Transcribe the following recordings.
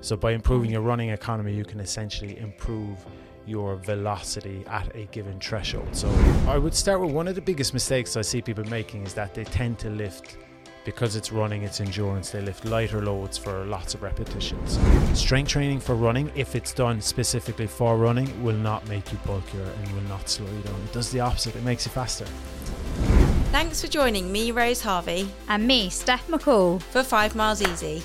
So by improving your running economy, you can essentially improve your velocity at a given threshold. So I would start with one of the biggest mistakes I see people making is that they tend to lift because it's running, it's endurance, they lift lighter loads for lots of repetitions. Strength training for running, if it's done specifically for running, will not make you bulkier and will not slow you down. It does the opposite, it makes you faster. Thanks for joining me, Rose Harvey, And me, Steph McCall, for Five Miles Easy.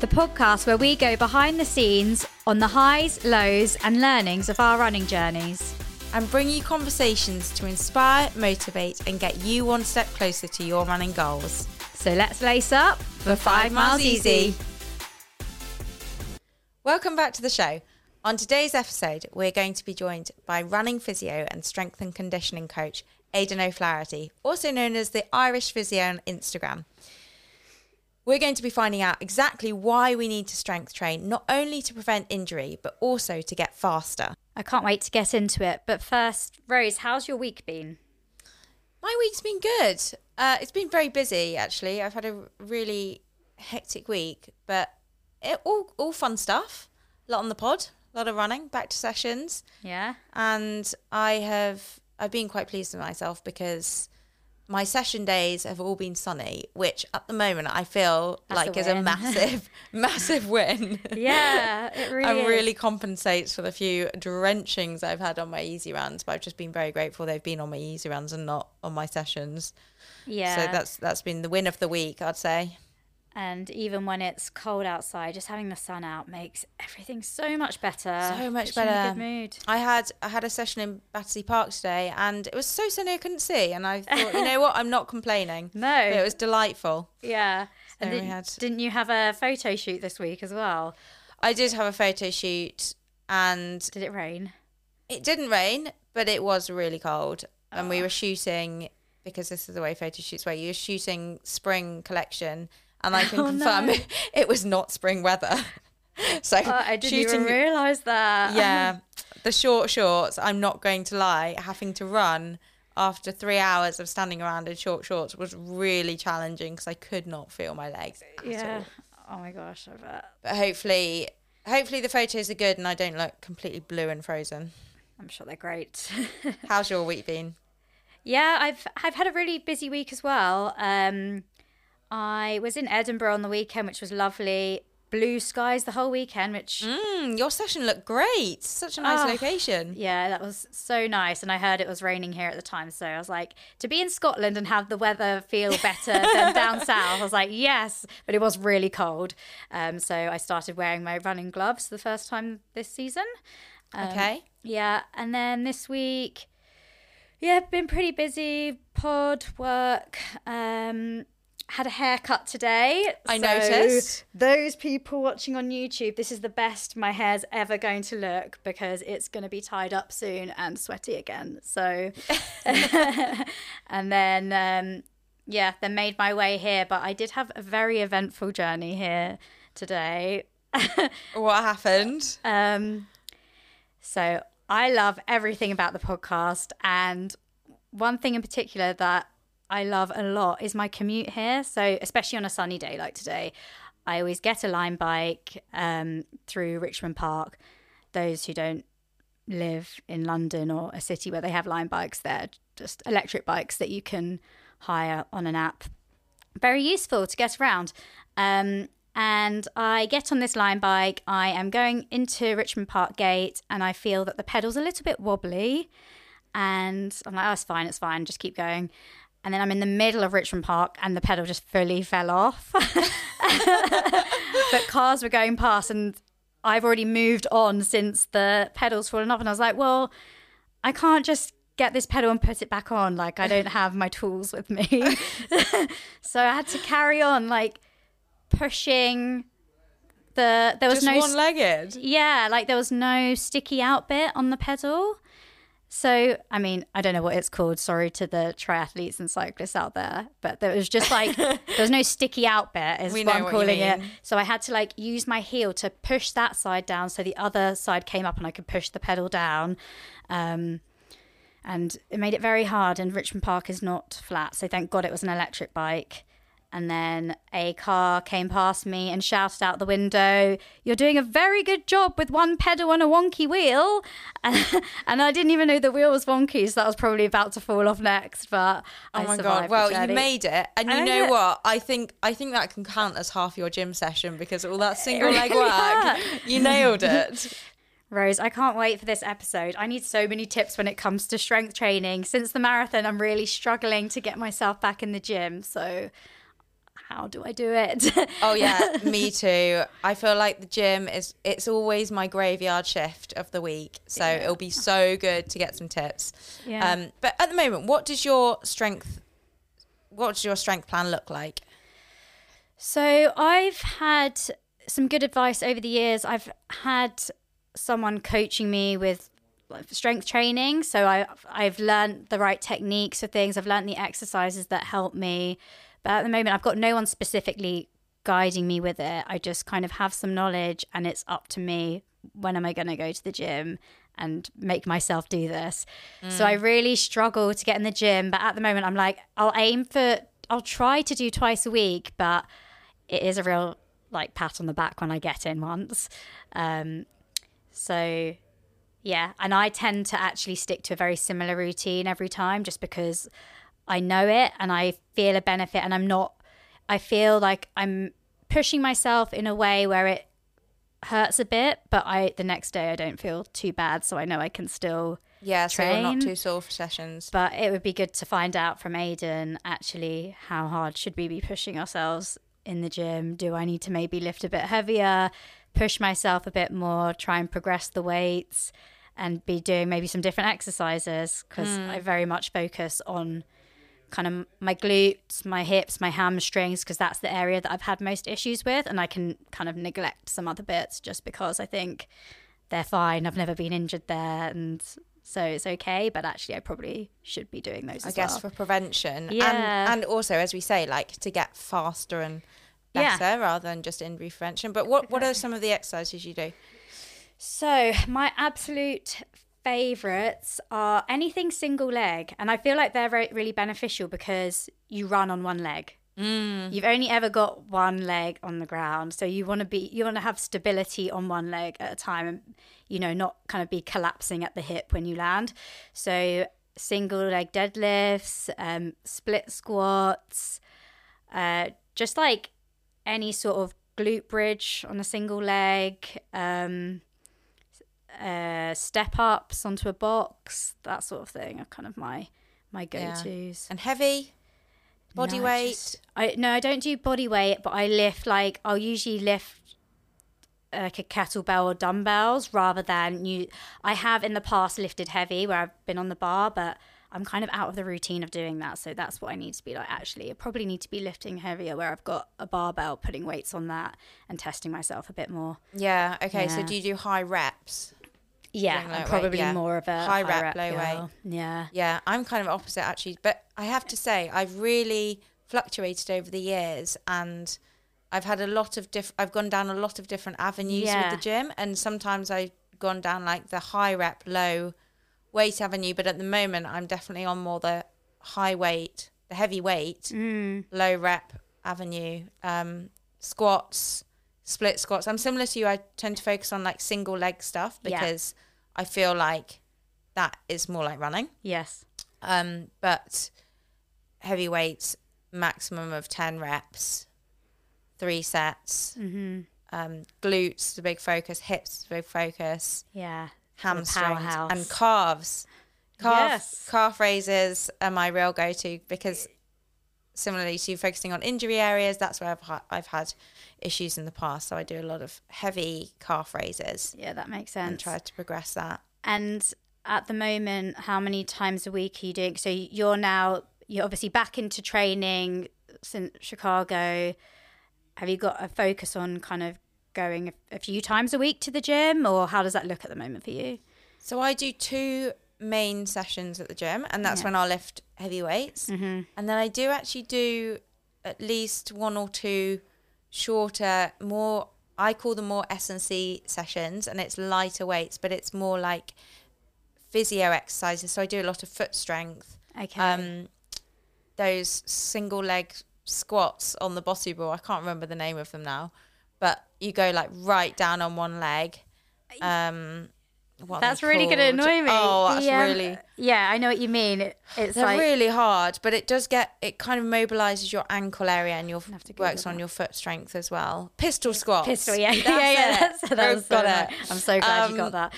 The podcast where we go behind the scenes on the highs, lows, and learnings of our running journeys. and bring you conversations to inspire, motivate, and get you one step closer to your running goals. So let's lace up for five miles easy. Welcome back to the show. On today's episode, we're going to be joined by running physio and strength and conditioning coach Aidan O'Flaherty, also known as the Irish Physio on Instagram. We're going to be finding out exactly why we need to strength train, not only to prevent injury, but also to get faster. I can't wait to get into it. But first, Rose, how's your week been? My week's been good. Uh, it's been very busy, actually. I've had a really hectic week, but it, all all fun stuff. A lot on the pod, a lot of running, back to sessions, Yeah. and I have I've been quite pleased with myself because my session days have all been sunny, which at the moment I feel That's a like is a massive, massive win. Yeah, it really and really compensates for the few drenchings I've had on my easy runs. But I've just been very grateful they've been on my easy runs and not on my sessions. Yeah. So that's that's been the win of the week, I'd say. And even when it's cold outside, just having the sun out makes everything so much better. So much Puts you in a better. good mood. I had I had a session in Battersea Park today, and it was so sunny I couldn't see. And I thought, you know what, I'm not complaining. No. it was delightful. Yeah. And So we did, had- didn't you have a photo shoot this week as well? I did have a photo shoot, and Did it rain? it didn't rain, but it was really cold, and Oh. we ah. were shooting because this is the way photo shoots where you're shooting spring collection, and I can Oh, confirm no. it, was not spring weather. so Oh, I didn't shooting, even realise that. yeah, the short shorts. I'm not going to lie, having to run after three hours of standing around in short shorts was really challenging because I could not feel my legs. at Yeah. all. Oh my gosh, I bet. But hopefully, hopefully the photos are good and I don't look completely blue and frozen. I'm sure they're great. How's your week been? yeah, I've I've had a really busy week as well. Um, I was in Edinburgh on the weekend, which was lovely. Blue skies the whole weekend, which Mm, your session looked great. Such a nice Oh, location. Yeah, that was so nice. And I heard it was raining here at the time. So I was like, to be in Scotland and have the weather feel better than down south, I was like, yes. But it was really cold. Um, so I started wearing my running gloves for the first time this season. Um, Okay. Yeah. And then this week, yeah, been pretty busy. Pod, work. Um, had a haircut today. I So noticed. Those people watching on YouTube, this is the best my hair's ever going to look because it's going to be tied up soon and sweaty again. So, and then, um, yeah, then made my way here. But I did have a very eventful journey here today. What happened? Um, so I love everything about the podcast, and one thing in particular that I love a lot is my commute here. So especially on a sunny day like today, I always get a Lime bike um, through Richmond Park. Those who don't live in London or a city where they have Lime bikes, they're just electric bikes that you can hire on an app very useful to get around. Um, and I get on this Lime bike. I am going into Richmond Park Gate, and I feel that the pedal's a little bit wobbly. And I'm like, oh, it's fine, it's fine, just keep going. And then I'm in the middle of Richmond Park, and the pedal just fully fell off. but cars were going past, and I've already moved on since the pedal's fallen off. And I was like, well, I can't just get this pedal and put it back on. Like, I don't have my tools with me. so I had to carry on, like, pushing the. There was Just no. one legged. yeah, like, there was no sticky out bit on the pedal. So, I mean, I don't know what it's called. Sorry to the triathletes and cyclists out there, but there was just like there was no sticky out bit, is We what I'm what calling it. So I had to like use my heel to push that side down, so the other side came up, and I could push the pedal down. Um, and it made it very hard. And Richmond Park is not flat, so thank God it was an electric bike. And then a car came past me and shouted out the window, You're doing a very good job with one pedal and a wonky wheel. And, I didn't even know the wheel was wonky, so that was probably about to fall off next. But Oh I my god! Well, you made it, and you I know did. what? I think I think that can count as half your gym session because all that single leg work, hurt. you nailed it. Rose, I can't wait for this episode. I need so many tips when it comes to strength training. Since the marathon, I'm really struggling to get myself back in the gym. So, how do I do it? Oh yeah, me too. I feel like the gym is it's always my graveyard shift of the week. So Yeah. it'll be so good to get some tips. Yeah. Um but at the moment, what does your strength what does your strength plan look like? So I've had some good advice over the years. I've had someone coaching me with strength training, so I I've learned the right techniques for things. I've learned the exercises that help me. But at the moment, I've got no one specifically guiding me with it. I just kind of have some knowledge, and it's up to me when am I going to go to the gym and make myself do this. So I really struggle to get in the gym, but at the moment, I'm like, I'll aim for, I'll try to do twice a week, but it is a real like pat on the back when I get in once. Um, so yeah, and I tend to actually stick to a very similar routine every time just because I know it and I feel a benefit and I'm not I feel like I'm pushing myself in a way where it hurts a bit, but I the next day I don't feel too bad, so I know I can still Yeah, so not too sore for sessions. but it would be good to find out from Aidan actually how hard should we be pushing ourselves in the gym? Do I need to maybe lift a bit heavier, push myself a bit more, try and progress the weights, and be doing maybe some different exercises? Because hmm. I very much focus on kind of my glutes, my hips, my hamstrings, because that's the area that I've had most issues with. And I can kind of neglect some other bits just because I think they're fine. I've never been injured there. And so it's okay. But actually, I probably should be doing those I guess well. for prevention. Yeah. And and also as we say, like to get faster and Yeah. better rather than just injury prevention. But what, what are some of the exercises you do? So, my absolute favorites are anything single leg. And I feel like they're very, really beneficial because you run on one leg. Mm. You've only ever got one leg on the ground. So, you want to be, you want to have stability on one leg at a time and, you know, not kind of be collapsing at the hip when you land. So, single leg deadlifts, um, split squats, uh, just like any sort of glute bridge on a single leg. Um, uh, step ups onto a box, that sort of thing are kind of my my go Yeah. tos. And heavy? Body weight? I no, I don't do body weight, but I lift like I'll usually lift like a kettlebell or dumbbells rather than you. I have in the past lifted heavy where I've been on the bar, but I'm kind of out of the routine of doing that. So that's what I need to be like. Actually, I probably need to be lifting heavier where I've got a barbell, putting weights on that, and testing myself a bit more. Yeah. Okay. So do you do high reps? Yeah, I'm probably yeah. more of a High rep, low girl. Yeah. Yeah, I'm kind of opposite actually, but I have to say I've really fluctuated over the years and I've had a lot of diff I've gone down a lot of different avenues Yeah. with the gym and sometimes I've gone down like the high rep low weight avenue, but at the moment I'm definitely on more the high weight, the heavy weight, Mm. low rep avenue. Um squats, split squats. I'm similar to you. I tend to focus on like single leg stuff Yeah. because I feel like that is more like running. Yes. Um, but heavy weights, maximum of 10 reps, three sets. Mm-hmm. Um, glutes, the big focus, hips, the big focus, Yeah. hamstrings, and calves. Calf, Yes. calf raises are my real go to because similarly to focusing on injury areas, that's where I've, ha- I've had issues in the past. So I do a lot of heavy calf raises Yeah, that makes sense. and try to progress that. And at the moment, how many times a week are you doing? So you're now you're obviously back into training since Chicago. Have you got a focus on kind of going a, a few times a week to the gym, or how does that look at the moment for you? So I do two main sessions at the gym, and that's Yeah. when I'll lift heavy weights. Mm-hmm. And then I do actually do at least one or two shorter, more I call them more S and C sessions, and it's lighter weights, but it's more like physio exercises. So I do a lot of foot strength, Okay. um, those single leg squats on the BOSU ball. I can't remember the name of them now, but you go like right down on one leg. Um, what That's they really going to annoy me. Oh, that's The, um, really. Yeah, I know what you mean. It, it's They're like really hard, but it does get it kind of mobilizes your ankle area and your have to works on that. your foot strength as well. Pistol squats. pistol. Yeah, That's yeah, yeah. it. That's, that Oh, was so got right. it. I'm so glad you Um, got that.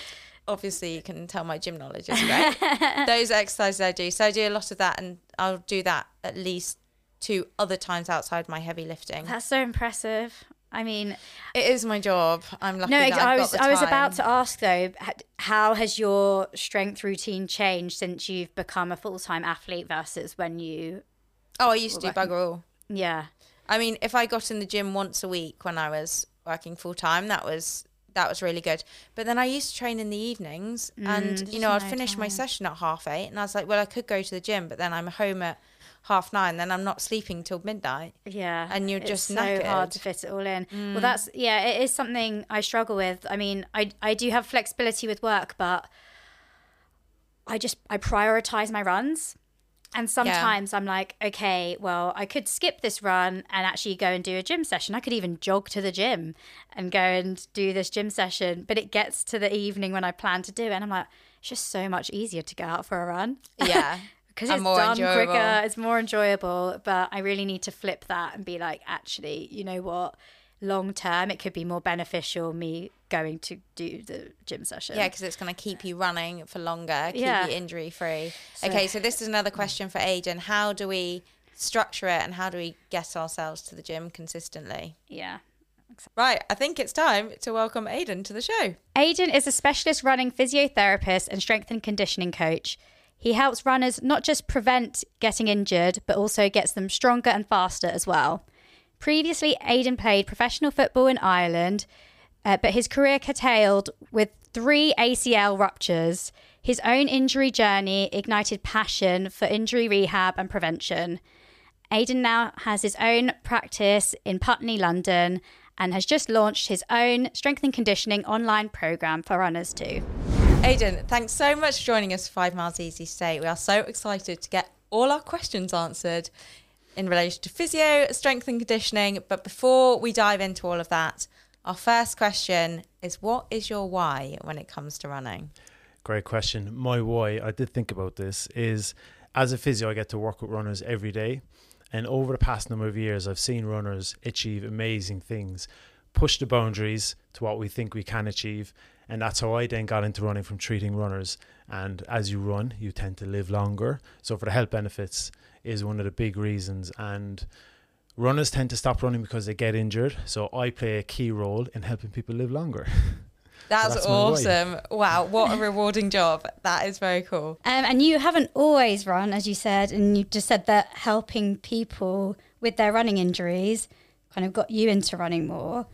Obviously, you can tell my gym knowledge is great. Those exercises I do, so I do a lot of that, and I'll do that at least two other times outside my heavy lifting. That's so impressive. I mean, It is my job. I'm lucky. no, I got was I was about to ask though, how has your strength routine changed since you've become a full time athlete versus when you? Oh, I used to do working- bugger all. Yeah, I mean, if I got in the gym once a week when I was working full time, that was that was really good. But then I used to train in the evenings, and mm, you know, I'd no finish my session at half eight, and I was like, well, I could go to the gym, but then I'm home at half nine, then I'm not sleeping till midnight. yeah, And you're It's just so hard to fit it all in. Mm. Well, that's yeah, it is something I struggle with. I mean, I I do have flexibility with work, but I just I prioritize my runs. And sometimes I'm like, okay, well, I could skip this run and actually go and do a gym session. I could even jog to the gym and go and do this gym session. But it gets to the evening when I plan to do it, and I'm like, it's just so much easier to go out for a run. Yeah, because it's more done enjoyable. quicker, it's more enjoyable. But I really need to flip that and be like, actually, you know what? Long term, it could be more beneficial me going to do the gym session. yeah, because it's going to keep you running for longer, keep Yeah. you injury free. okay, so this is another question for Aidan. How do we structure it, and how do we get ourselves to the gym consistently? yeah. Right, I think it's time to welcome Aidan to the show. Aidan is a specialist running physiotherapist and strength and conditioning coach. He helps runners not just prevent getting injured, but also gets them stronger and faster as well. Previously, Aidan played professional football in Ireland, uh, but his career curtailed with three ACL ruptures. His own injury journey ignited passion for injury rehab and prevention. Aidan now has his own practice in Putney, London, and has just launched his own strength and conditioning online program for runners too. Aidan, thanks so much for joining us for Five Miles Easy State. We are so excited to get all our questions answered in relation to physio, strength and conditioning. But before we dive into all of that, our first question is what is your why when it comes to running? Great question. My why, I did think about this, is as a physio, I get to work with runners every day. And over the past number of years, I've seen runners achieve amazing things, push the boundaries to what we think we can achieve. And that's how I then got into running from treating runners. And as you run, you tend to live longer. So, for the health benefits, is one of the big reasons. And runners tend to stop running because they get injured. So, I play a key role in helping people live longer. That's, that's awesome. Wow, what a rewarding job. That is very cool. Um, and you haven't always run, as you said, and you just said that helping people with their running injuries kind of got you into running more.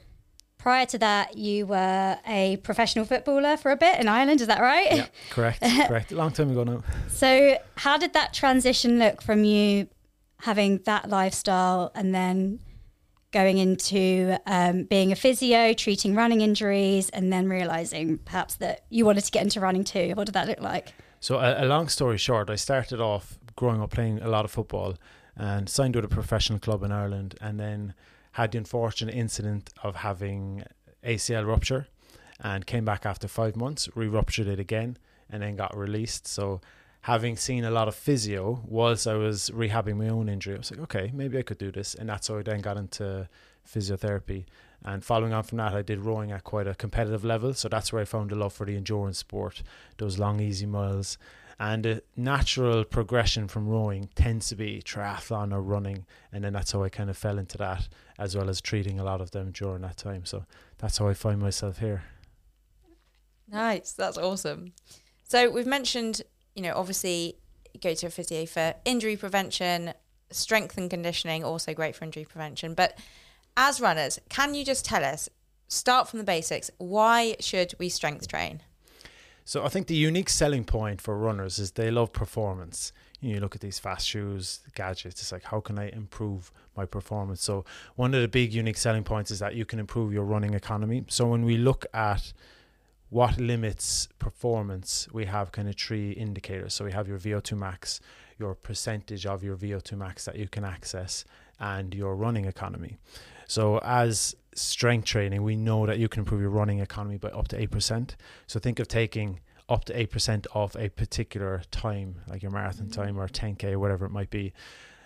Prior to that, you were a professional footballer for a bit in Ireland, is that right? yeah, correct. correct. A long time ago now. So, how did that transition look from you having that lifestyle and then going into um, being a physio, treating running injuries, and then realizing perhaps that you wanted to get into running too? What did that look like? So, a, a long story short, I started off growing up playing a lot of football and signed with a professional club in Ireland, and then had the unfortunate incident of having ACL rupture and came back after five months, re ruptured it again, and then got released. So, having seen a lot of physio whilst I was rehabbing my own injury, I was like, okay, maybe I could do this. And that's how I then got into physiotherapy. And following on from that, I did rowing at quite a competitive level. So that's where I found a love for the endurance sport, those long, easy miles. And a natural progression from rowing tends to be triathlon or running. And then that's how I kind of fell into that, as well as treating a lot of them during that time. So that's how I find myself here. Nice. That's awesome. So we've mentioned, you know, obviously go to a physio for injury prevention, strength and conditioning, also great for injury prevention. But as runners, can you just tell us, start from the basics, why should we strength train? So I think the unique selling point for runners is they love performance. You, look at these fast shoes, gadgets. It's like, how can I improve my performance? So one of the big unique selling points is that you can improve your running economy. So when we look at what limits performance, we have kind of three indicators. So we have your VO2 max, your percentage of your VO2 max that you can access, and your running economy. So as strength training, we know that you can improve your running economy by up to 8%. So think of taking up to 8% of a particular time, like your marathon mm-hmm. time or 10K or whatever it might be.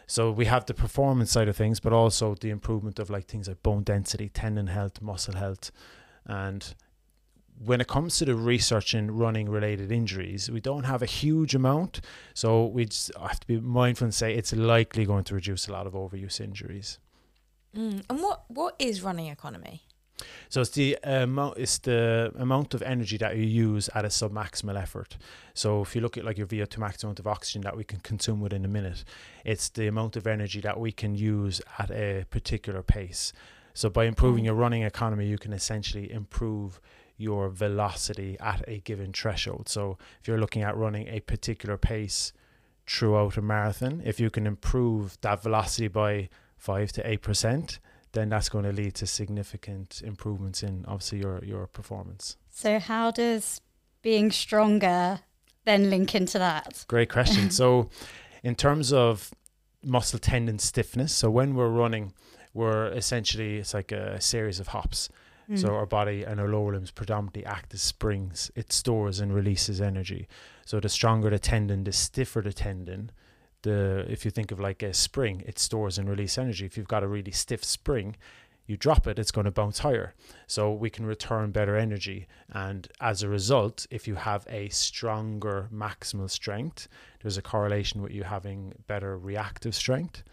So we have the performance side of things, but also the improvement of like things like bone density, tendon health, muscle health. And when it comes to the research in running related injuries, we don't have a huge amount. So we just have to be mindful and say it's likely going to reduce a lot of overuse injuries. Mm. And what what is running economy? So it's the amount it's the amount of energy that you use at a sub maximal effort. So if you look at like your VO2 max amount of oxygen that we can consume within a minute, it's the amount of energy that we can use at a particular pace. So by improving Mm. your running economy, you can essentially improve your velocity at a given threshold. So if you're looking at running a particular pace throughout a marathon, if you can improve that velocity by five to eight percent, then that's going to lead to significant improvements in obviously your your performance. So how does being stronger then link into that? Great question. so, in terms of muscle tendon stiffness, so when we're running, we're essentially it's like a series of hops. Mm. So our body and our lower limbs predominantly act as springs. It stores and releases energy. So the stronger the tendon, the stiffer the tendon. The if you think of like a spring, it stores and releases energy. If you've got a really stiff spring, you drop it, it's going to bounce higher. So we can return better energy. And as a result, if you have a stronger maximal strength, there's a correlation with you having better reactive strength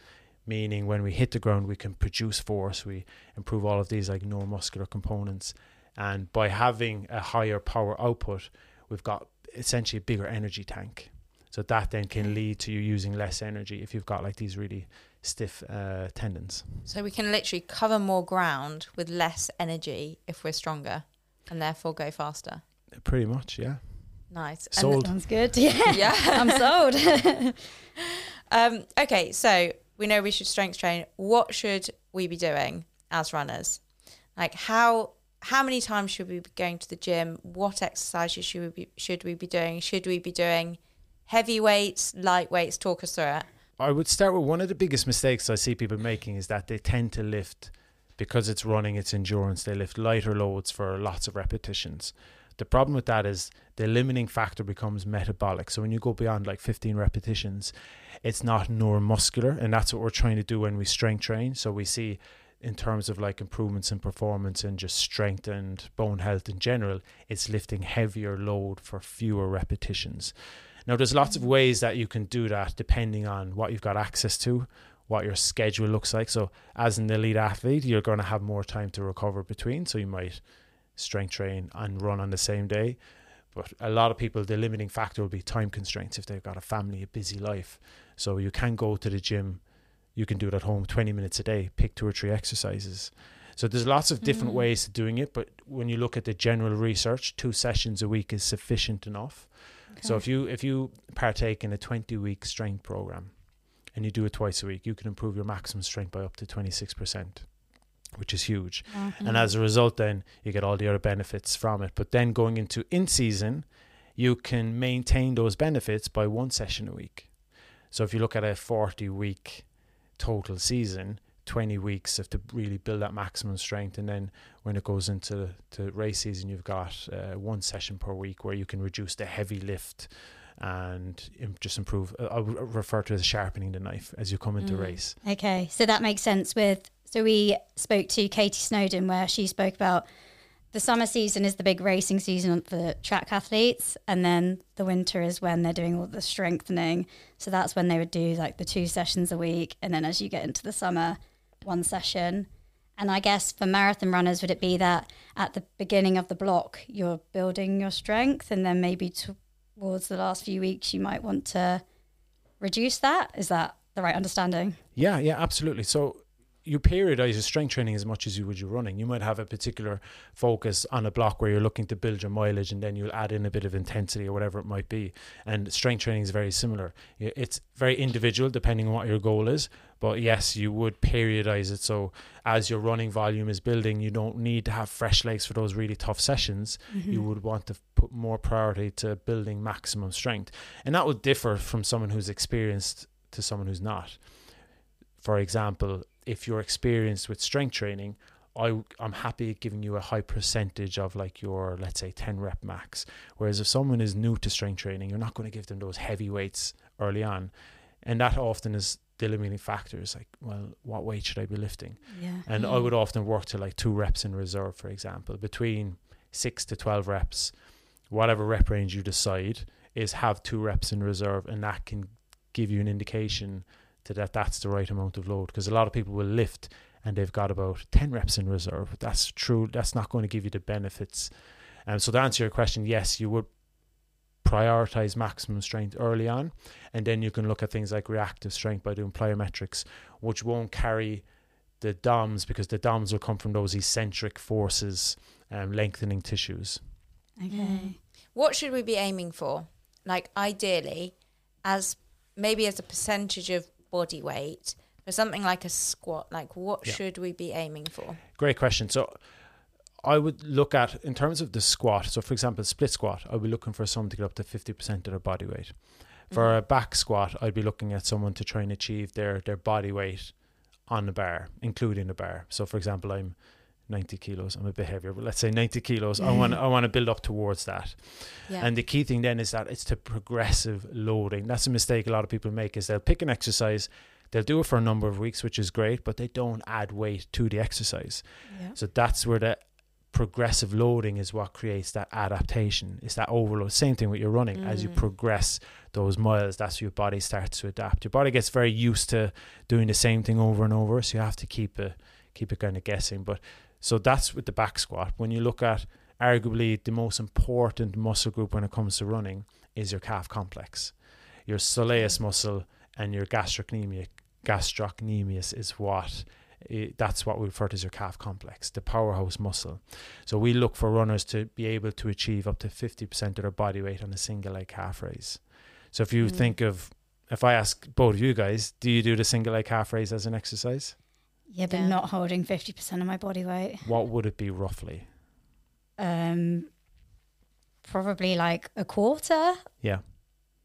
meaning when we hit the ground we can produce force we improve all of these like neuromuscular components and by having a higher power output we've got essentially a bigger energy tank so that then can lead to you using less energy if you've got like these really stiff uh, tendons So we can literally cover more ground with less energy if we're stronger, and therefore go faster. pretty much yeah Nice. And- Sold. Sounds good. Yeah. yeah. I'm sold. Um, okay, so we know we should strength train. What should we be doing as runners? Like how how many times should we be going to the gym? What exercises should we be should we be doing? Should we be doing heavy weights, light weights? Talk us through it. I would start with one of the biggest mistakes I see people making is that they tend to lift because it's running, it's endurance. They lift lighter loads for lots of repetitions. The problem with that is the limiting factor becomes metabolic. So when you go beyond like 15 repetitions, it's not neuromuscular, and that's what we're trying to do when we strength train. So we see in terms of like improvements in performance and just strength and bone health in general, it's lifting heavier load for fewer repetitions. Now, there's lots of ways that you can do that depending on what you've got access to, what your schedule looks like. So, as an elite athlete, you're going to have more time to recover between. So, you might strength train and run on the same day. But a lot of people, the limiting factor will be time constraints if they've got a family, a busy life. So, you can go to the gym, you can do it at home 20 minutes a day, pick two or three exercises. So, there's lots of different Mm. ways to doing it. But when you look at the general research, two sessions a week is sufficient enough. So if you if you partake in a 20 week strength program and you do it twice a week, you can improve your maximum strength by up to 26%, which is huge. And as a result then you get all the other benefits from it. But then going into in season, you can maintain those benefits by one session a week. So if you look at a 40 week total season, 20 weeks of to really build that maximum strength and then when it goes into to race season you've got uh, one session per week where you can reduce the heavy lift and just improve uh, I refer to it as sharpening the knife as you come into Mm. race Okay, so that makes sense with. So we spoke to Katie Snowden where she spoke about the summer season is the big racing season for track athletes, and then the winter is when they're doing all the strengthening. So that's when they would do like the two sessions a week, and then as you get into the summer, one session. And I guess for marathon runners, would it be that at the beginning of the block you're building your strength, and then maybe towards the last few weeks you might want to reduce that? Is that the right understanding? Yeah, yeah, absolutely. So you periodize your strength training as much as you would your running. You might have a particular focus on a block where you're looking to build your mileage, and then you'll add in a bit of intensity or whatever it might be. And strength training is very similar. It's very individual depending on what your goal is. But yes, you would periodize it. So as your running volume is building, you don't need to have fresh legs for those really tough sessions. Mm-hmm. You would want to put more priority to building maximum strength. And that would differ from someone who's experienced to someone who's not. For example, if you're experienced with strength training, I, I'm happy giving you a high percentage of like your, let's say, 10 rep max. Whereas if someone is new to strength training, you're not going to give them those heavy weights early on. And that often is the limiting factors like, well, what weight should I be lifting? Yeah. And I Mm. would often work to like two reps in reserve, for example, between six to 12 reps, whatever rep range you decide, is have two reps in reserve. And that can give you an indication to that that's the right amount of load. Because a lot of people will lift and they've got about 10 reps in reserve. That's true. That's not going to give you the benefits. And so to answer your question, yes, you would prioritize maximum strength early on. And then you can look at things like reactive strength by doing plyometrics, which won't carry the DOMs because the DOMs will come from those eccentric forces um, lengthening tissues. Okay. What should we be aiming for? Like ideally, as maybe as a percentage of body weight for something like a squat. Like what Yeah. should we be aiming for? Great question. So I would look at in terms of the squat. So for example, split squat, I'd be looking for someone to get up to fifty percent of their body weight. For Mhm. a back squat, I'd be looking at someone to try and achieve their their body weight on the bar, including the bar. So for example, I'm 90 kilos. I'm a bit heavier, but let's say 90 kilos. I want I want to build up towards that. yeah. And the key thing then is that it's to progressive loading. That's a mistake a lot of people make is they'll pick an exercise, they'll do it for a number of weeks, which is great, but they don't add weight to the exercise. yeah. So that's where the progressive loading is what creates that adaptation. It's that overload. Same thing with your running. As you Mm. progress those miles, that's your body starts to adapt. Your body gets very used to doing the same thing over and over. So you have to keep it keep it kind of guessing. But so that's with the back squat. When you look at arguably the most important muscle group when it comes to running is your calf complex. Your soleus muscle and your gastrocnemius gastrocnemius is what i that's what we refer to as your calf complex, the powerhouse muscle. So we look for runners to be able to achieve up to 50% of their body weight on a single leg calf raise. So if you Mm. think of, if I ask both of you guys, do you do the single leg calf raise as an exercise? Yeah, but Yeah. not holding 50% of my body weight. What would it be roughly? Um, probably like a quarter. Yeah.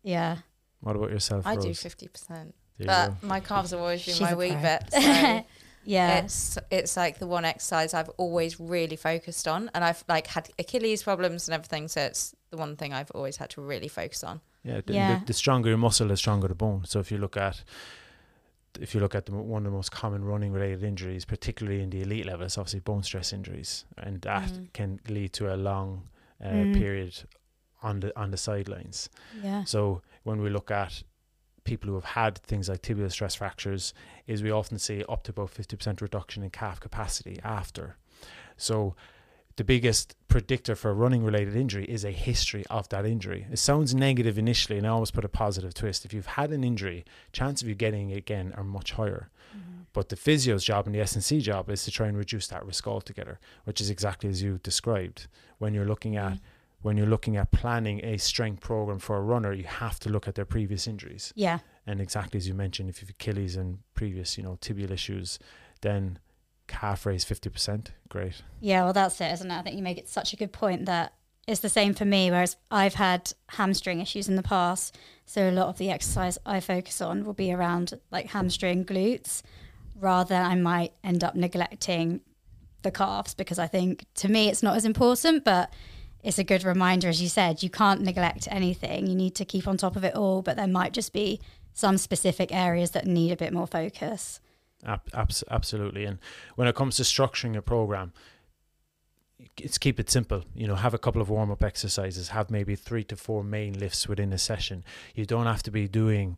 Yeah. What about yourself? I do fifty percent, There but go. my calves have always been She's my a weak bit. So yeah. it's it's like the one exercise I've always really focused on, and I've like had Achilles problems and everything. So it's the one thing I've always had to really focus on. Yeah, the, Yeah. The, the stronger your muscle, the stronger the bone. So if you look at if you look at the, one of the most common running related injuries, particularly in the elite level, it's obviously bone stress injuries, and that Mhm. can lead to a long uh, Mm. period on the on the sidelines. yeah. So when we look at people who have had things like tibial stress fractures, is we often see up to about fifty percent reduction in calf capacity after. So the biggest predictor for a running related injury is a history of that injury. It sounds negative initially, and I always put a positive twist. If you've had an injury, chance of you getting it again are much higher. Mm-hmm. But the physio's job and the S&C job is to try and reduce that risk altogether, which is exactly as you described. When you're looking at mm-hmm. When you're looking at planning a strength program for a runner, you have to look at their previous injuries. Yeah. And exactly as you mentioned, if you've Achilles and previous, you know, tibial issues, then calf raise fifty percent. Great. Yeah, well, that's it, isn't it? I think you make it such a good point that it's the same for me, whereas I've had hamstring issues in the past. So a lot of the exercise I focus on will be around like hamstring glutes, rather I might end up neglecting the calves because I think to me it's not as important, but it's a good reminder, as you said, you can't neglect anything. You need to keep on top of it all, but there might just be some specific areas that need a bit more focus. Abs- absolutely. And when it comes to structuring a program, it's keep it simple. You know, have a couple of warm up exercises. Have maybe three to four main lifts within a session. You don't have to be doing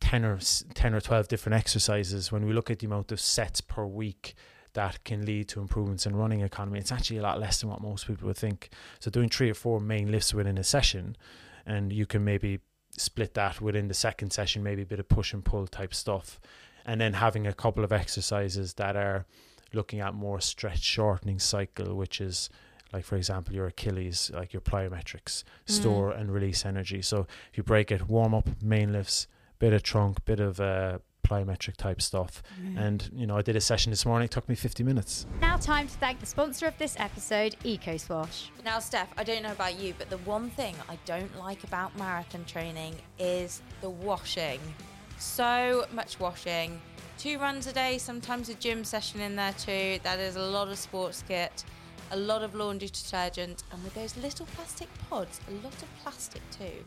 ten or ten or twelve different exercises. When we look at the amount of sets per week that can lead to improvements in running economy, it's actually a lot less than what most people would think. So doing three or four main lifts within a session, and you can maybe split that within the second session, maybe a bit of push and pull type stuff and then having a couple of exercises that are looking at more stretch shortening cycle, which is like for example your Achilles, like your plyometrics, store and release energy. So if you break it, warm up, main lifts, bit of trunk, bit of uh, plyometric type stuff, and you know I did a session this morning. It took me 50 minutes. Now, time to thank the sponsor of this episode, EcoSwash. Now, Steph, I don't know about you, but the one thing I don't like about marathon training is the washing. So much washing. Two runs a day, sometimes a gym session in there too. That is a lot of sports kit, a lot of laundry detergent, and with those little plastic pods, a lot of plastic too,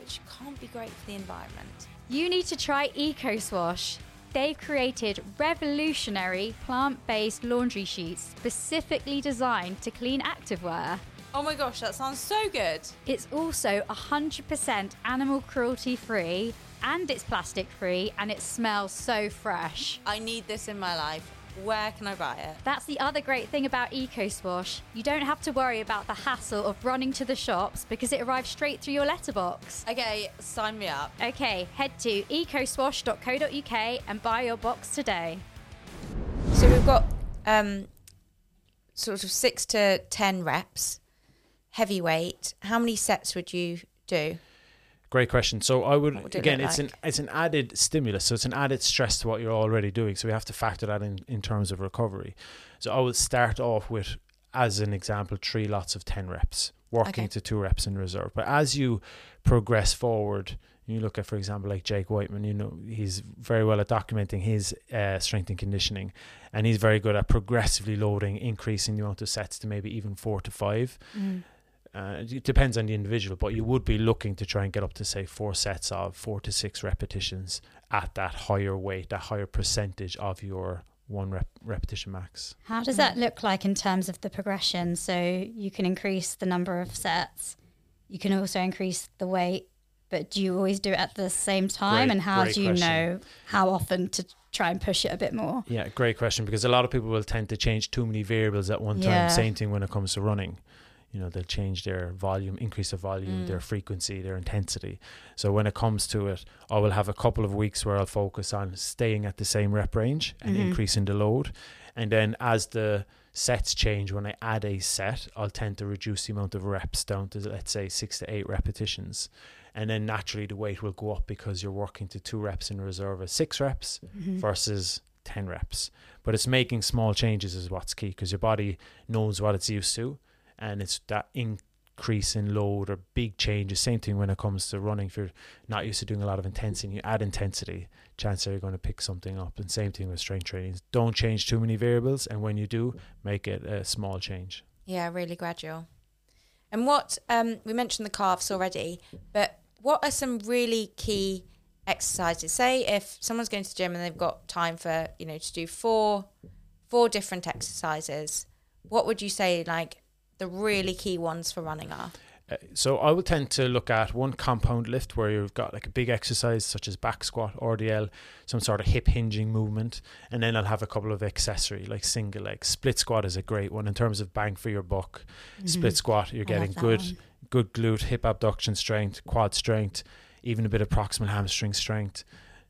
which can't be great for the environment. You need to try EcoSwash. They've created revolutionary plant based laundry sheets specifically designed to clean activewear. Oh my gosh, that sounds so good. It's also 100% animal cruelty free and it's plastic free and it smells so fresh. I need this in my life. Where can I buy it? That's the other great thing about EcoSwash. You don't have to worry about the hassle of running to the shops because it arrives straight through your letterbox. Okay, sign me up. Okay, head to ecoswash.co.uk and buy your box today. So we've got um, sort of six to ten reps, heavyweight. How many sets would you do? Great question. So I would it again, it's like? an it's an added stimulus, so it's an added stress to what you're already doing. So we have to factor that in in terms of recovery. So I would start off with, as an example, three lots of ten reps, working Okay. to two reps in reserve. But as you progress forward, you look at, for example, like Jake Wightman. You know, he's very well at documenting his uh, strength and conditioning, and he's very good at progressively loading, increasing the amount of sets to maybe even four to five uh, it depends on the individual, but you would be looking to try and get up to say four sets of four to six repetitions at that higher weight, that higher percentage of your one rep- repetition max. How does that look like in terms of the progression? So you can increase the number of sets, you can also increase the weight, but do you always do it at the same time? Great- and how do you question. know how often to try and push it a bit more? Yeah, great question because a lot of people will tend to change too many variables at one time. Yeah. Same thing when it comes to running. You know, they'll change their volume, increase their volume, Mm. their frequency, their intensity. So when it comes to it, I will have a couple of weeks where I'll focus on staying at the same rep range and Mhm. increasing the load. And then as the sets change, when I add a set, I'll tend to reduce the amount of reps down to let's say six to eight repetitions. And then naturally the weight will go up because you're working to two reps in reserve as six reps Mm-hmm. versus 10 reps. But it's making small changes is what's key because your body knows what it's used to and it's that increase in load or big changes. Same thing when it comes to running. If you're not used to doing a lot of intensity, you add intensity, chances are you're going to pick something up. And same thing with strength training. Don't change too many variables. And when you do, make it a small change. Yeah, really gradual. And what um, we mentioned the calves already, but what are some really key exercises? Say if someone's going to the gym and they've got time for you know to do four four different exercises, what would you say like the really key ones for running are? Uh, so I will tend to look at one compound lift where you've got like a big exercise such as back squat, RDL, some sort of hip hinging movement, and then I'll have a couple of accessory like single leg. Split squat is a great one in terms of bang for your buck. Split squat, you're Mm-hmm. I getting good one. good glute, hip abduction strength, quad strength, even a bit of proximal hamstring strength.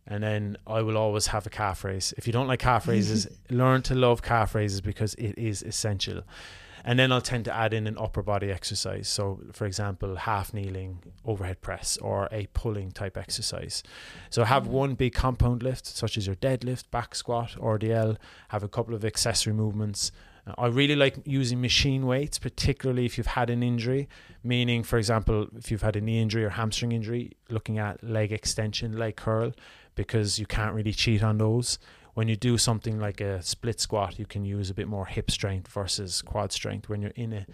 And then I will always have a calf raise. If you don't like calf raises, learn to love calf raises because it is essential. And then I'll tend to add in an upper body exercise. So, for example, half kneeling overhead press or a pulling type exercise. So, have one big compound lift, such as your deadlift, back squat, RDL, have a couple of accessory movements. Uh, I really like using machine weights, particularly if you've had an injury, meaning, for example, if you've had a knee injury or hamstring injury, looking at leg extension, leg curl, because you can't really cheat on those when you do something like a split squat, you can use a bit more hip strength versus quad strength. When you're in a,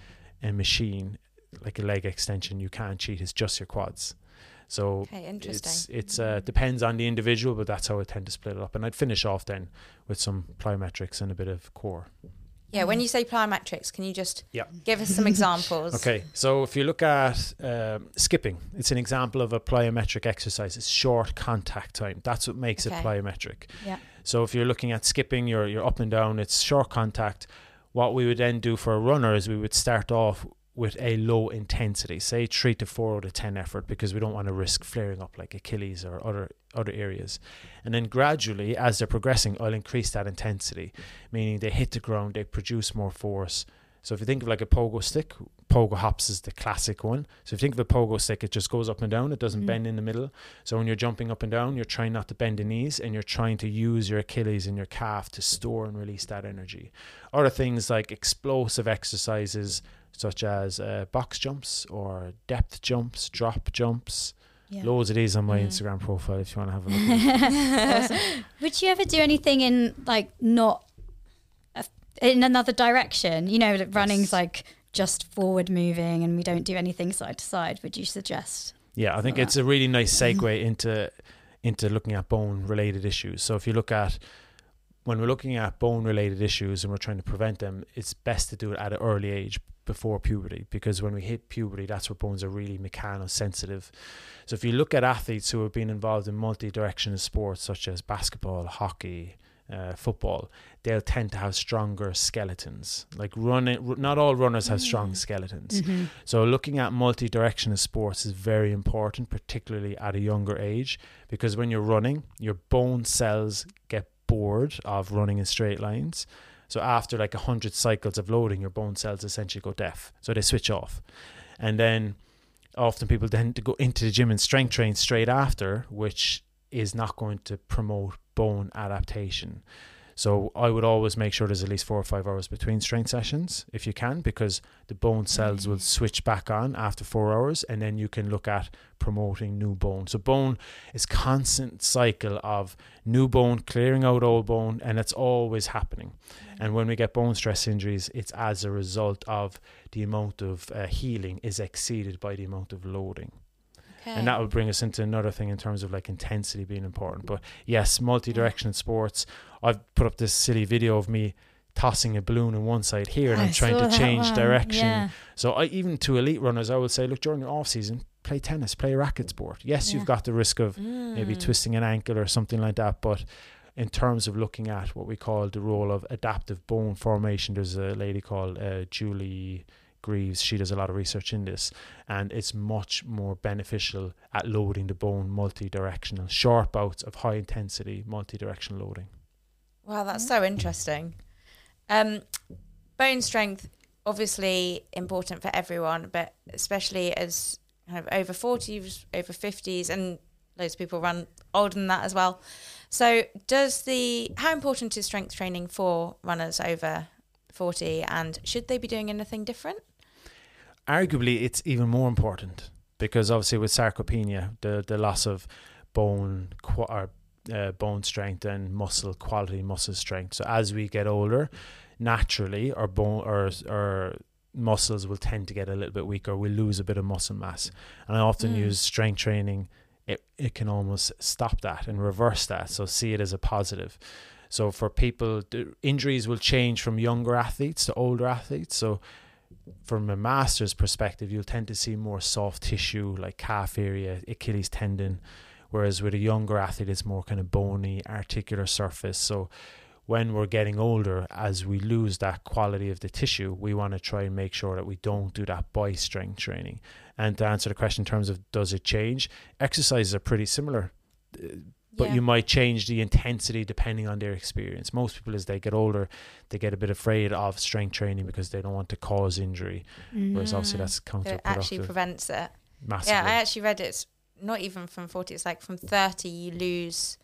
a machine, like a leg extension, you can't cheat. It's just your quads. So Okay, interesting. it's it's uh, depends on the individual, but that's how I tend to split it up. And I'd finish off then with some plyometrics and a bit of core. Yeah, when you say plyometrics, can you just Yeah. give us some examples? Okay, so if you look at um, skipping, it's an example of a plyometric exercise. It's short contact time. That's what makes Okay. it plyometric. Yeah. So if you're looking at skipping, you're you're up and down. It's short contact. What we would then do for a runner is we would start off with a low intensity, say three to four out of ten effort, because we don't want to risk flaring up like Achilles or other other areas. And then gradually, as they're progressing, I'll increase that intensity, meaning they hit the ground, they produce more force. So if you think of like a pogo stick, pogo hops is the classic one. So if you think of a pogo stick, it just goes up and down, it doesn't Mm. bend in the middle. So when you're jumping up and down, you're trying not to bend the knees and you're trying to use your Achilles and your calf to store and release that energy. Other things like explosive exercises such as uh, box jumps or depth jumps, drop jumps. Yeah. Loads of these on my Mm. Instagram profile if you want to have a look. at it. Would you ever do anything in like not a, in another direction? You know, like running's Yes. like just forward moving, and we don't do anything side to side. Would you suggest? Yeah, I think Wow. it's a really nice segue into into looking at bone related issues. So if you look at when we're looking at bone related issues and we're trying to prevent them, it's best to do it at an early age before puberty because when we hit puberty, that's where bones are really mechanosensitive. So if you look at athletes who have been involved in multi-directional sports such as basketball, hockey, uh, football, they'll tend to have stronger skeletons. Like running, not all runners have strong mm. skeletons. Mm-hmm. So looking at multi-directional sports is very important, particularly at a younger age, because when you're running, your bone cells get bored of running in straight lines. So after like a hundred cycles of loading, your bone cells essentially go deaf. So they switch off. And then often people tend to go into the gym and strength train straight after, which is not going to promote bone adaptation. So I would always make sure there's at least four or five hours between strength sessions if you can, because the bone cells will switch back on after four hours, and then you can look at promoting new bone. So bone is constant cycle of new bone clearing out old bone, and it's always happening. And when we get bone stress injuries, it's as a result of the amount of uh, healing is exceeded by the amount of loading. Okay. And that would bring us into another thing in terms of like intensity being important. But yes, multi-directional sports. I've put up this silly video of me tossing a balloon on one side here, and I I'm trying to change one, direction. yeah. So I even to elite runners, I would say, look during your off season, play tennis, play a racket sport. Yes, Yeah. you've got the risk of maybe Mm. twisting an ankle or something like that, but in terms of looking at what we call the role of adaptive bone formation, there's a lady called uh, Julie Greeves. She does a lot of research in this, and it's much more beneficial at loading the bone multi-directional, short bouts of high intensity multi-directional loading. Wow, that's so interesting. Um, bone strength, obviously important for everyone, but especially as kind of over 40s, over 50s, and loads of people run older than that as well. So, does the how important is strength training for runners over 40, and should they be doing anything different? arguably it's even more important because obviously with sarcopenia the the loss of bone qu- or, uh, bone strength and muscle quality muscle strength. So as we get older naturally our bone or our muscles will tend to get a little bit weaker. We'll lose a bit of muscle mass. And i often Mm. use strength training. It, it can almost stop that and reverse that. So see it as a positive. So for people the injuries will change from younger athletes to older athletes. So from a master's perspective, you'll tend to see more soft tissue like calf area, Achilles tendon, whereas with a younger athlete, it's more kind of bony, articular surface. So when we're getting older, as we lose that quality of the tissue, we want to try and make sure that we don't do that by strength training. And to answer the question in terms of does it change, exercises are pretty similar. Uh, But Yeah. you might change the intensity depending on their experience. Most people, as they get older, they get a bit afraid of strength training because they don't want to cause injury. Whereas obviously Mm. that's So it actually prevents it. massively. Yeah, I actually read it's not even from 40, it's like from 30, you lose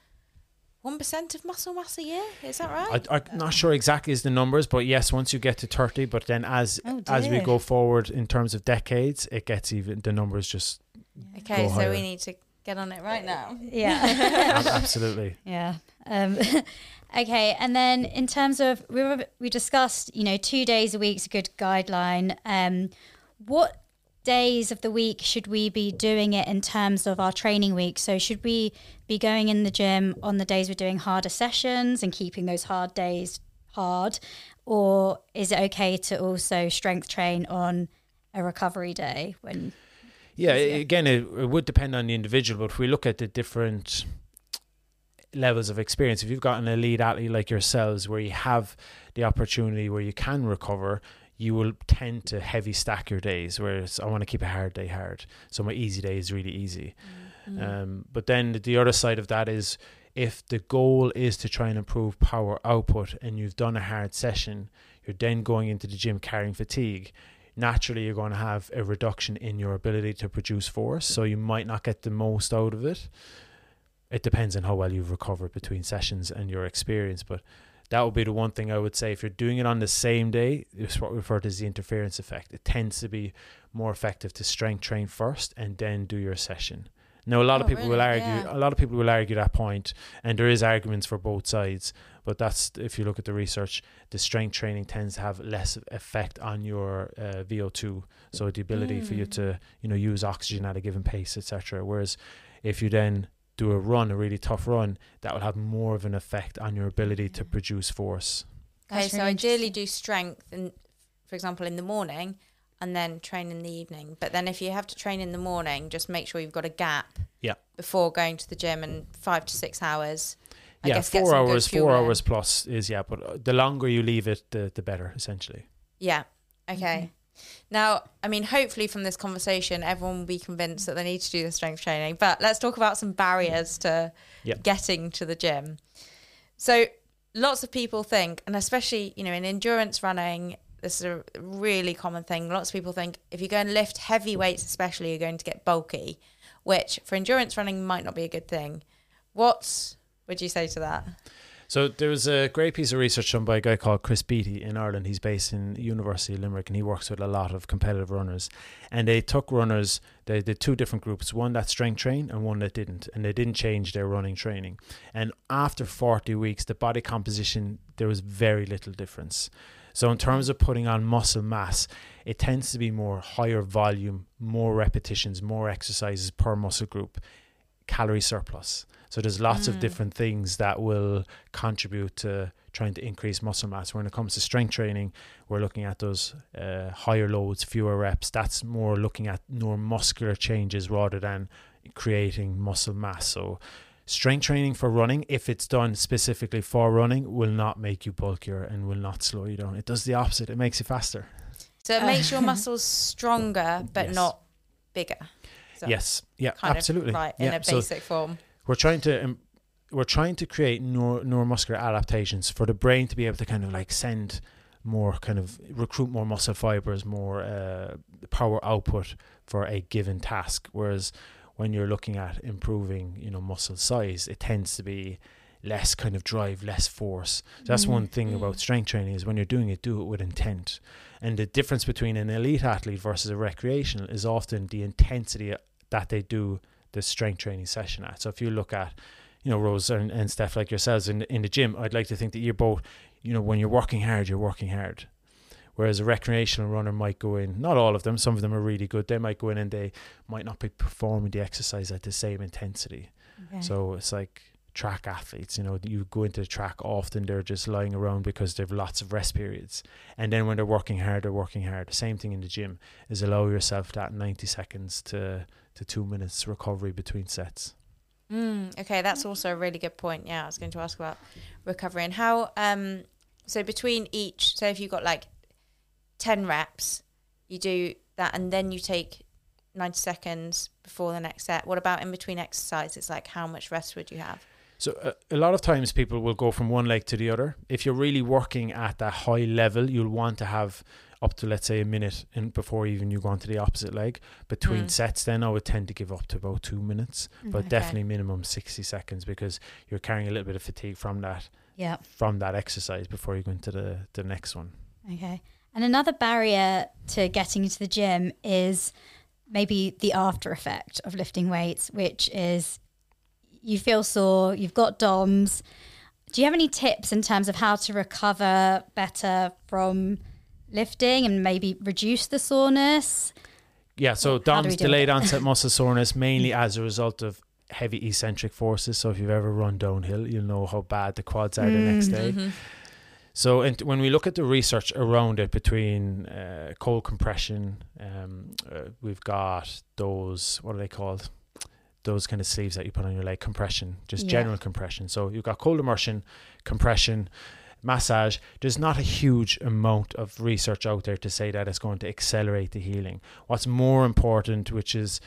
1% of muscle mass a year. Is that right? I, I'm not sure exactly is the numbers, but yes, once you get to 30, but then as Oh, as we go forward in terms of decades, it gets even the numbers just okay, go so higher. we need to get on it right now. Yeah. absolutely. Yeah. Um, okay. And then in terms of we were, we discussed, you know, two days a week is a good guideline. Um, what days of the week should we be doing it in terms of our training week? So should we be going in the gym on the days we're doing harder sessions and keeping those hard days hard, or is it okay to also strength train on a recovery day when? Yeah, again, it, it would depend on the individual, but if we look at the different levels of experience, if you've got an elite athlete like yourselves where you have the opportunity where you can recover, you will tend to heavy stack your days. Whereas I want to keep a hard day hard, so my easy day is really easy. Mm. Um, but then the other side of that is if the goal is to try and improve power output and you've done a hard session, you're then going into the gym carrying fatigue. Naturally, you're going to have a reduction in your ability to produce force, so you might not get the most out of it. It depends on how well you've recovered between sessions and your experience, but that would be the one thing I would say. If you're doing it on the same day, it's what we refer to as the interference effect. It tends to be more effective to strength train first and then do your session. Now, a lot of Oh, people will argue. Yeah. A lot of people will argue that point, and there is arguments for both sides. But that's if you look at the research, the strength training tends to have less effect on your uh, VO2, so the ability for you Mm. to you know use oxygen at a given pace, etc. Whereas if you then do a run, a really tough run, that will have more of an effect on your ability to produce force. Okay, so ideally do strength, and for example, in the morning, and then train in the evening. But then if you have to train in the morning, just make sure you've got a gap. Yeah. Before going to the gym and five to six hours. I yeah, guess four hours, four in. hours plus is yeah, but uh, the longer you leave it, the the better, essentially. Yeah. Okay. Now, I mean, hopefully from this conversation, everyone will be convinced that they need to do the strength training. But let's talk about some barriers to Yep. getting to the gym. So, lots of people think, and especially, you know, in endurance running, this is a really common thing. Lots of people think if you go and lift heavy weights, especially, you're going to get bulky, which for endurance running might not be a good thing. What would you say to that? So there was a great piece of research done by a guy called Kris Beattie in Ireland. He's based in University of Limerick and he works with a lot of competitive runners. And they took runners, they did two different groups, one that strength trained and one that didn't. And they didn't change their running training. And after 40 weeks, the body composition, there was very little difference. So in terms of putting on muscle mass, it tends to be more higher volume, more repetitions, more exercises per muscle group, calorie surplus. So there's lots of Mm. different things that will contribute to trying to increase muscle mass. When it comes to strength training, we're looking at those uh, higher loads, fewer reps. That's more looking at neuromuscular changes rather than creating muscle mass. So strength training for running, if it's done specifically for running, will not make you bulkier and will not slow you down. It does the opposite. It makes you faster. So it Uh, makes your muscles stronger, but Yes. not bigger. So yes. Yeah. absolutely. Of, right, yeah. in a so basic form. We're trying to um, we're trying to create neuro, neuromuscular adaptations for the brain to be able to kind of like send more kind of recruit more muscle fibers more uh, power output for a given task whereas when you're looking at improving you know muscle size it tends to be less kind of drive less force so that's Mm. one thing Mm. about strength training is when you're doing it do it with intent and the difference between an elite athlete versus a recreational is often the intensity that they do the strength training session at. So if you look at, you know, Rose and, and Steph like yourselves in in the gym, I'd like to think that you're both, you know, when you're working hard, you're working hard. Whereas a recreational runner might go in, not all of them, some of them are really good. They might go in and they might not be performing the exercise at the same intensity. So it's like track athletes, you know, you go into the track often, they're just lying around because they've lots of rest periods. And then when they're working hard, they're working hard. The same thing in the gym is allow yourself that 90 seconds to, to two minutes recovery between sets. Mm, okay, that's also a really good point. Yeah, I was going to ask about recovery and how. Um, so between each, so if you've got like ten reps, you do that, and then you take ninety seconds before the next set. What about in between exercises? Like, how much rest would you have? So uh, a lot of times people will go from one leg to the other. If you're really working at that high level, you'll want to have up to let's say a minute in before even you go on to the opposite leg. Between Mm. sets, then I would tend to give up to about two minutes, but Okay. definitely minimum sixty seconds because you're carrying a little bit of fatigue from that Yeah. from that exercise before you go into the the next one. Okay. And another barrier to getting into the gym is maybe the after effect of lifting weights, which is you feel sore, you've got DOMS. Do you have any tips in terms of how to recover better from lifting and maybe reduce the soreness? Yeah, so DOMS do delayed onset muscle soreness mainly as a result of heavy eccentric forces. So if you've ever run downhill, you'll know how bad the quads are the next Mm. day. Mhm. So and when we look at the research around it between uh, cold compression, um, uh, we've got those what are they called? Those kind of sleeves that you put on your leg, compression, just Yeah. general compression. So you've got cold immersion, compression, massage, there's not a huge amount of research out there to say that it's going to accelerate the healing. What's more important, which is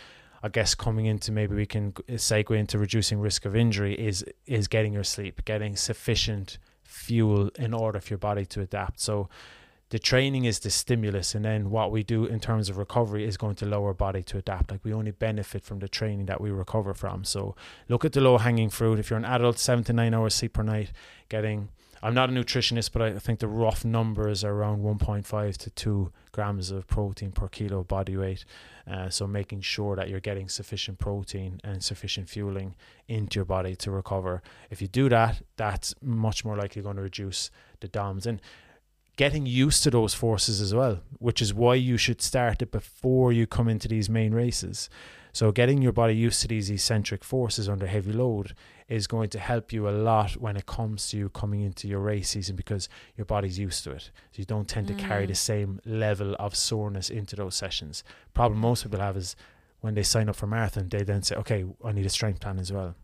I guess coming into maybe we can uh, segue into reducing risk of injury is is getting your sleep, getting sufficient fuel in order for your body to adapt. So the training is the stimulus and then what we do in terms of recovery is going to lower body to adapt like we only benefit from the training that we recover from so look at the low hanging fruit if you're an adult 7 to 9 hours sleep per night getting I'm not a nutritionist, but I think the rough numbers are around 1.5 to 2 grams of protein per kilo of body weight. Uh, so making sure that you're getting sufficient protein and sufficient fueling into your body to recover. If you do that, that's much more likely going to reduce the DOMs. And getting used to those forces as well, which is why you should start it before you come into these main races. So getting your body used to these eccentric forces under heavy load is going to help you a lot when it comes to you coming into your race season because your body's used to it. So you don't tend to carry the mm. same level of soreness into those sessions. Problem most people have is when they sign up for marathon, they then say, okay, I need a strength plan as well.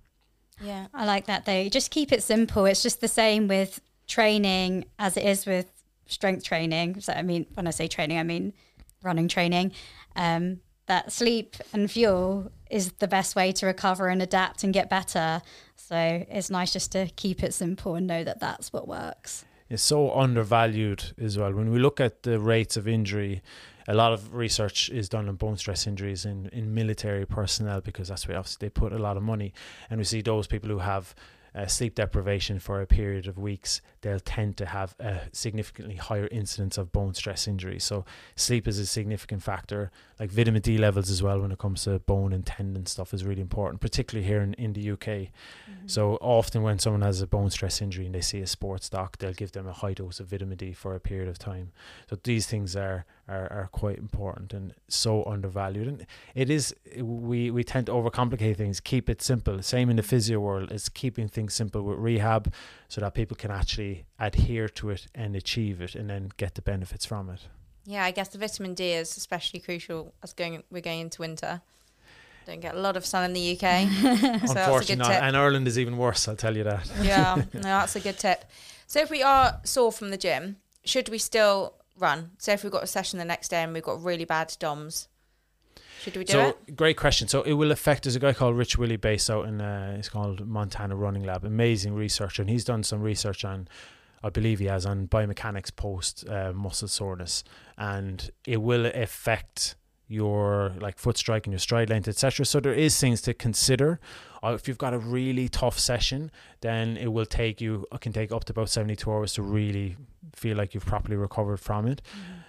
Yeah, I like that though. Just keep it simple. It's just the same with training as it is with strength training. So I mean, when I say training, I mean running training. Um, that sleep and fuel is the best way to recover and adapt and get better. So it's nice just to keep it simple and know that that's what works. It's so undervalued as well. When we look at the rates of injury, a lot of research is done on bone stress injuries in, in military personnel because that's where obviously they put a lot of money. And we see those people who have uh, sleep deprivation for a period of weeks, they'll tend to have a significantly higher incidence of bone stress injuries. So sleep is a significant factor. Like vitamin D levels as well when it comes to bone and tendon stuff is really important, particularly here in, in the UK. Mm-hmm. So often when someone has a bone stress injury and they see a sports doc, they'll give them a high dose of vitamin D for a period of time. So these things are are, are quite important and so undervalued. And it is we we tend to overcomplicate things. Keep it simple. Same in the physio world. It's keeping things simple with rehab, so that people can actually adhere to it and achieve it, and then get the benefits from it. Yeah, I guess the vitamin D is especially crucial as going we're going into winter. Don't get a lot of sun in the UK. so Unfortunately, not. and Ireland is even worse. I'll tell you that. yeah, no, that's a good tip. So if we are sore from the gym, should we still run? So if we've got a session the next day and we've got really bad DOMs, should we do so, it? Great question. So it will affect. There's a guy called Rich Willy based out in uh, it's called Montana Running Lab. Amazing researcher, and he's done some research on. I believe he has on biomechanics post uh, muscle soreness, and it will affect your like foot strike and your stride length, etc. So there is things to consider. Uh, if you've got a really tough session, then it will take you. It can take up to about seventy two hours to really feel like you've properly recovered from it.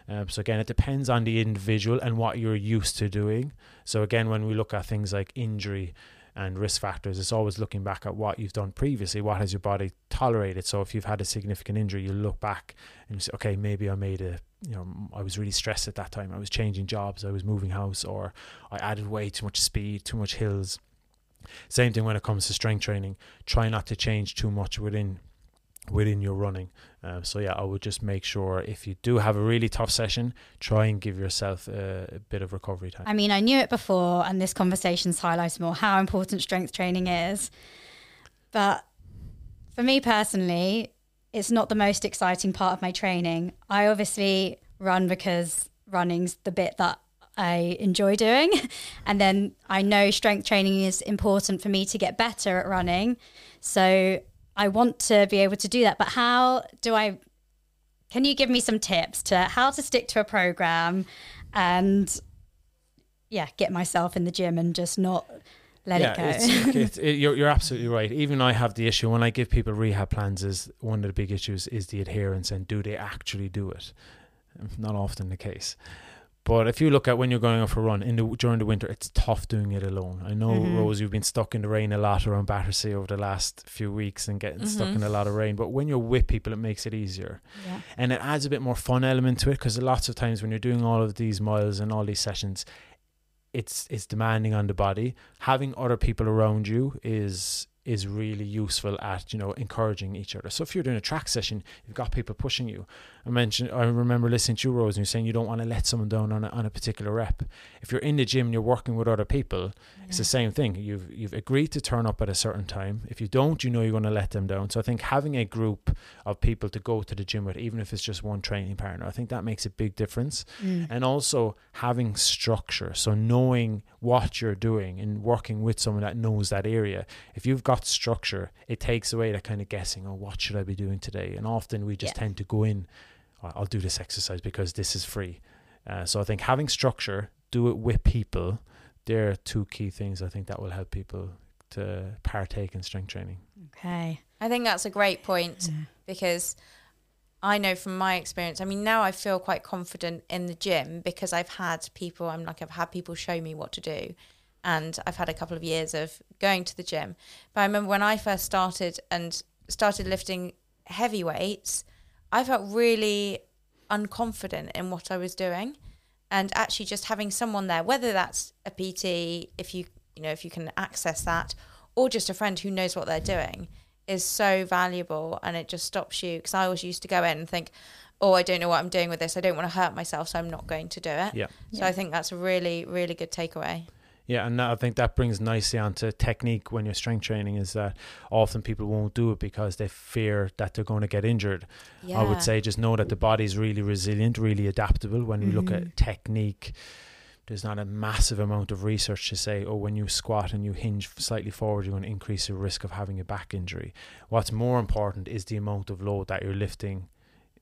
Mm-hmm. Um, so again, it depends on the individual and what you're used to doing. So again, when we look at things like injury and risk factors, it's always looking back at what you've done previously. What has your body tolerated? So if you've had a significant injury, you look back and you say, okay, maybe I made a you know, I was really stressed at that time. I was changing jobs, I was moving house, or I added way too much speed, too much hills. Same thing when it comes to strength training. Try not to change too much within within your running. Uh, so yeah, I would just make sure if you do have a really tough session, try and give yourself a, a, bit of recovery time. I mean, I knew it before, and this conversation's highlights more how important strength training is. But for me personally, it's not the most exciting part of my training. I obviously run because running's the bit that I enjoy doing. And then I know strength training is important for me to get better at running. So I want to be able to do that. But how do I? Can you give me some tips to how to stick to a program and yeah, get myself in the gym and just not let yeah, it go. It's, it's, it, you're, you're absolutely right. Even I have the issue when I give people rehab plans. Is one of the big issues is the adherence and do they actually do it? Not often the case. But if you look at when you're going off a run in the during the winter, it's tough doing it alone. I know, mm-hmm. Rose, you've been stuck in the rain a lot around Battersea over the last few weeks and getting mm-hmm. stuck in a lot of rain. But when you're with people, it makes it easier, yeah. and it adds a bit more fun element to it because lots of times when you're doing all of these miles and all these sessions, it's it's demanding on the body. Having other people around you is is really useful at you know encouraging each other. So if you're doing a track session, you've got people pushing you. I mentioned I remember listening to you, Rose, and you saying you don't want to let someone down on a, on a particular rep. If you're in the gym and you're working with other people. It's the same thing. You've you've agreed to turn up at a certain time. If you don't, you know you're going to let them down. So I think having a group of people to go to the gym with, even if it's just one training partner, I think that makes a big difference. Mm. And also having structure, so knowing what you're doing and working with someone that knows that area. If you've got structure, it takes away that kind of guessing. Oh, what should I be doing today? And often we just yeah. tend to go in I'll do this exercise because this is free. Uh, so I think having structure, do it with people. There are two key things I think that will help people to partake in strength training. Okay. I think that's a great point yeah. because I know from my experience, I mean, now I feel quite confident in the gym because I've had people, I'm like, I've had people show me what to do. And I've had a couple of years of going to the gym. But I remember when I first started and started lifting heavy weights, I felt really unconfident in what I was doing. And actually just having someone there, whether that's a PT, if you you know, if you can access that, or just a friend who knows what they're doing, is so valuable and it just stops you because I always used to go in and think, oh, I don't know what I'm doing with this. I don't want to hurt myself, so I'm not going to do it. Yeah. So yeah. I think that's a really, really good takeaway. Yeah, and I think that brings nicely onto technique when you're strength training is that often people won't do it because they fear that they're going to get injured. Yeah. I would say just know that the body is really resilient, really adaptable. When you mm-hmm. look at mm-hmm. technique, there's not a massive amount of research to say, oh, when you squat and you hinge slightly forward, you're going to increase your risk of having a back injury. What's more important is the amount of load that you're lifting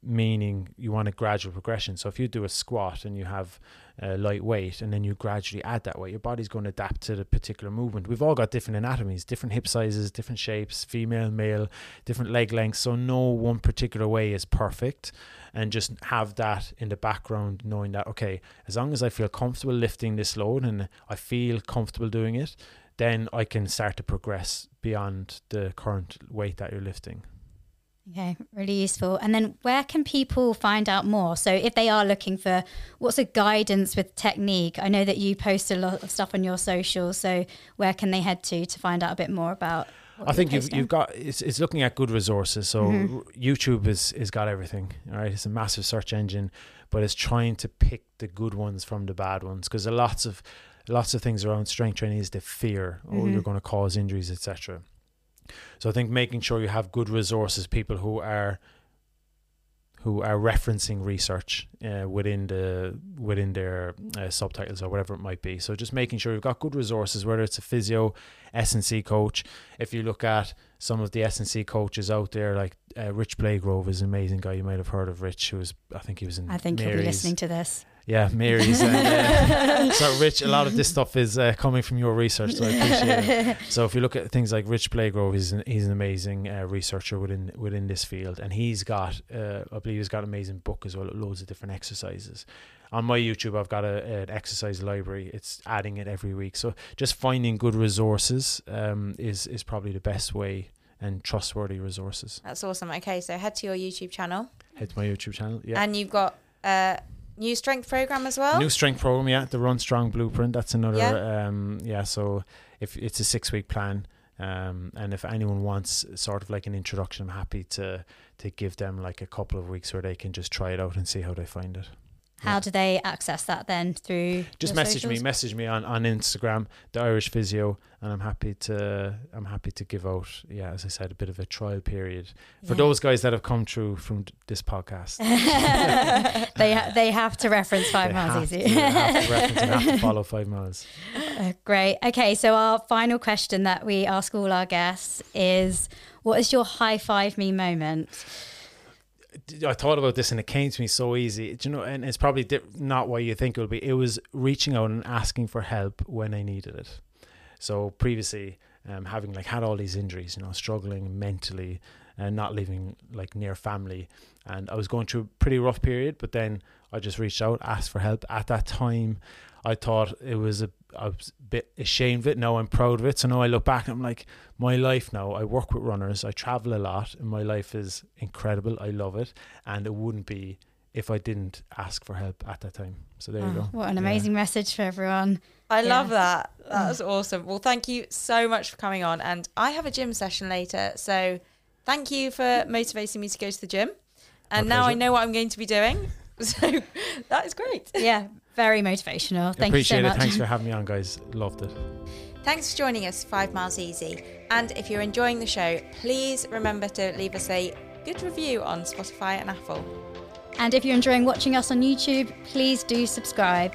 meaning you want a gradual progression. So if you do a squat and you have uh, light weight and then you gradually add that weight, your body's going to adapt to the particular movement. We've all got different anatomies, different hip sizes, different shapes, female, male, different leg lengths. So no one particular way is perfect. And just have that in the background, knowing that, okay, as long as I feel comfortable lifting this load and I feel comfortable doing it, then I can start to progress beyond the current weight that you're lifting. Okay, really useful. And then where can people find out more? So if they are looking for what's a guidance with technique, I know that you post a lot of stuff on your social. So where can they head to to find out a bit more about? I think you've you've got it's, it's looking at good resources. So mm-hmm. YouTube is is got everything. All right, it's a massive search engine, but it's trying to pick the good ones from the bad ones because lots of lots of things around strength training is the fear, oh, mm-hmm. you're going to cause injuries, etc. So I think making sure you have good resources, people who are who are referencing research uh, within the within their uh, subtitles or whatever it might be. So just making sure you've got good resources, whether it's a physio, S and C coach. If you look at some of the S and C coaches out there, like uh, Rich Blagrove is an amazing guy. You might have heard of Rich, who was I think he was in. I think Mary's. he'll be listening to this. Yeah, Mary's. And, uh, so, Rich, a lot of this stuff is uh, coming from your research, so I appreciate it. So, if you look at things like Rich Blagrove, he's an, he's an amazing uh, researcher within within this field, and he's got, uh, I believe, he's got an amazing book as well, loads of different exercises. On my YouTube, I've got a, an exercise library. It's adding it every week. So, just finding good resources um, is is probably the best way and trustworthy resources. That's awesome. Okay, so head to your YouTube channel. Head to my YouTube channel. Yeah, and you've got. New strength program as well. New strength program, yeah. The Run Strong Blueprint. That's another. Yeah. Um, yeah. So if it's a six week plan, um, and if anyone wants sort of like an introduction, I'm happy to to give them like a couple of weeks where they can just try it out and see how they find it. How yeah. do they access that then through? Just message socials? me, message me on, on Instagram, the Irish Physio, and I'm happy to I'm happy to give out. Yeah, as I said, a bit of a trial period for yeah. those guys that have come through from this podcast. they ha- they have to reference five they miles easy. To, have to reference and have to follow five miles. Uh, great. Okay, so our final question that we ask all our guests is, what is your high five me moment? I thought about this and it came to me so easy. Do you know, and it's probably not what you think it will be. It was reaching out and asking for help when I needed it. So previously, um, having like had all these injuries, you know, struggling mentally and not living like near family, and I was going through a pretty rough period. But then I just reached out, asked for help. At that time, I thought it was a I was a bit ashamed of it. Now I'm proud of it. So now I look back and I'm like, my life now, I work with runners, I travel a lot, and my life is incredible. I love it. And it wouldn't be if I didn't ask for help at that time. So there oh, you ah, go. What an amazing yeah. message for everyone. I yeah. love that. That's ah. awesome. Well, thank you so much for coming on. And I have a gym session later. So thank you for motivating me to go to the gym. And now I know what I'm going to be doing. So that is great. Yeah, very motivational. Thank Appreciate you so it. much. Thanks for having me on, guys. Loved it. Thanks for joining us, Five Miles Easy. And if you're enjoying the show, please remember to leave us a good review on Spotify and Apple. And if you're enjoying watching us on YouTube, please do subscribe.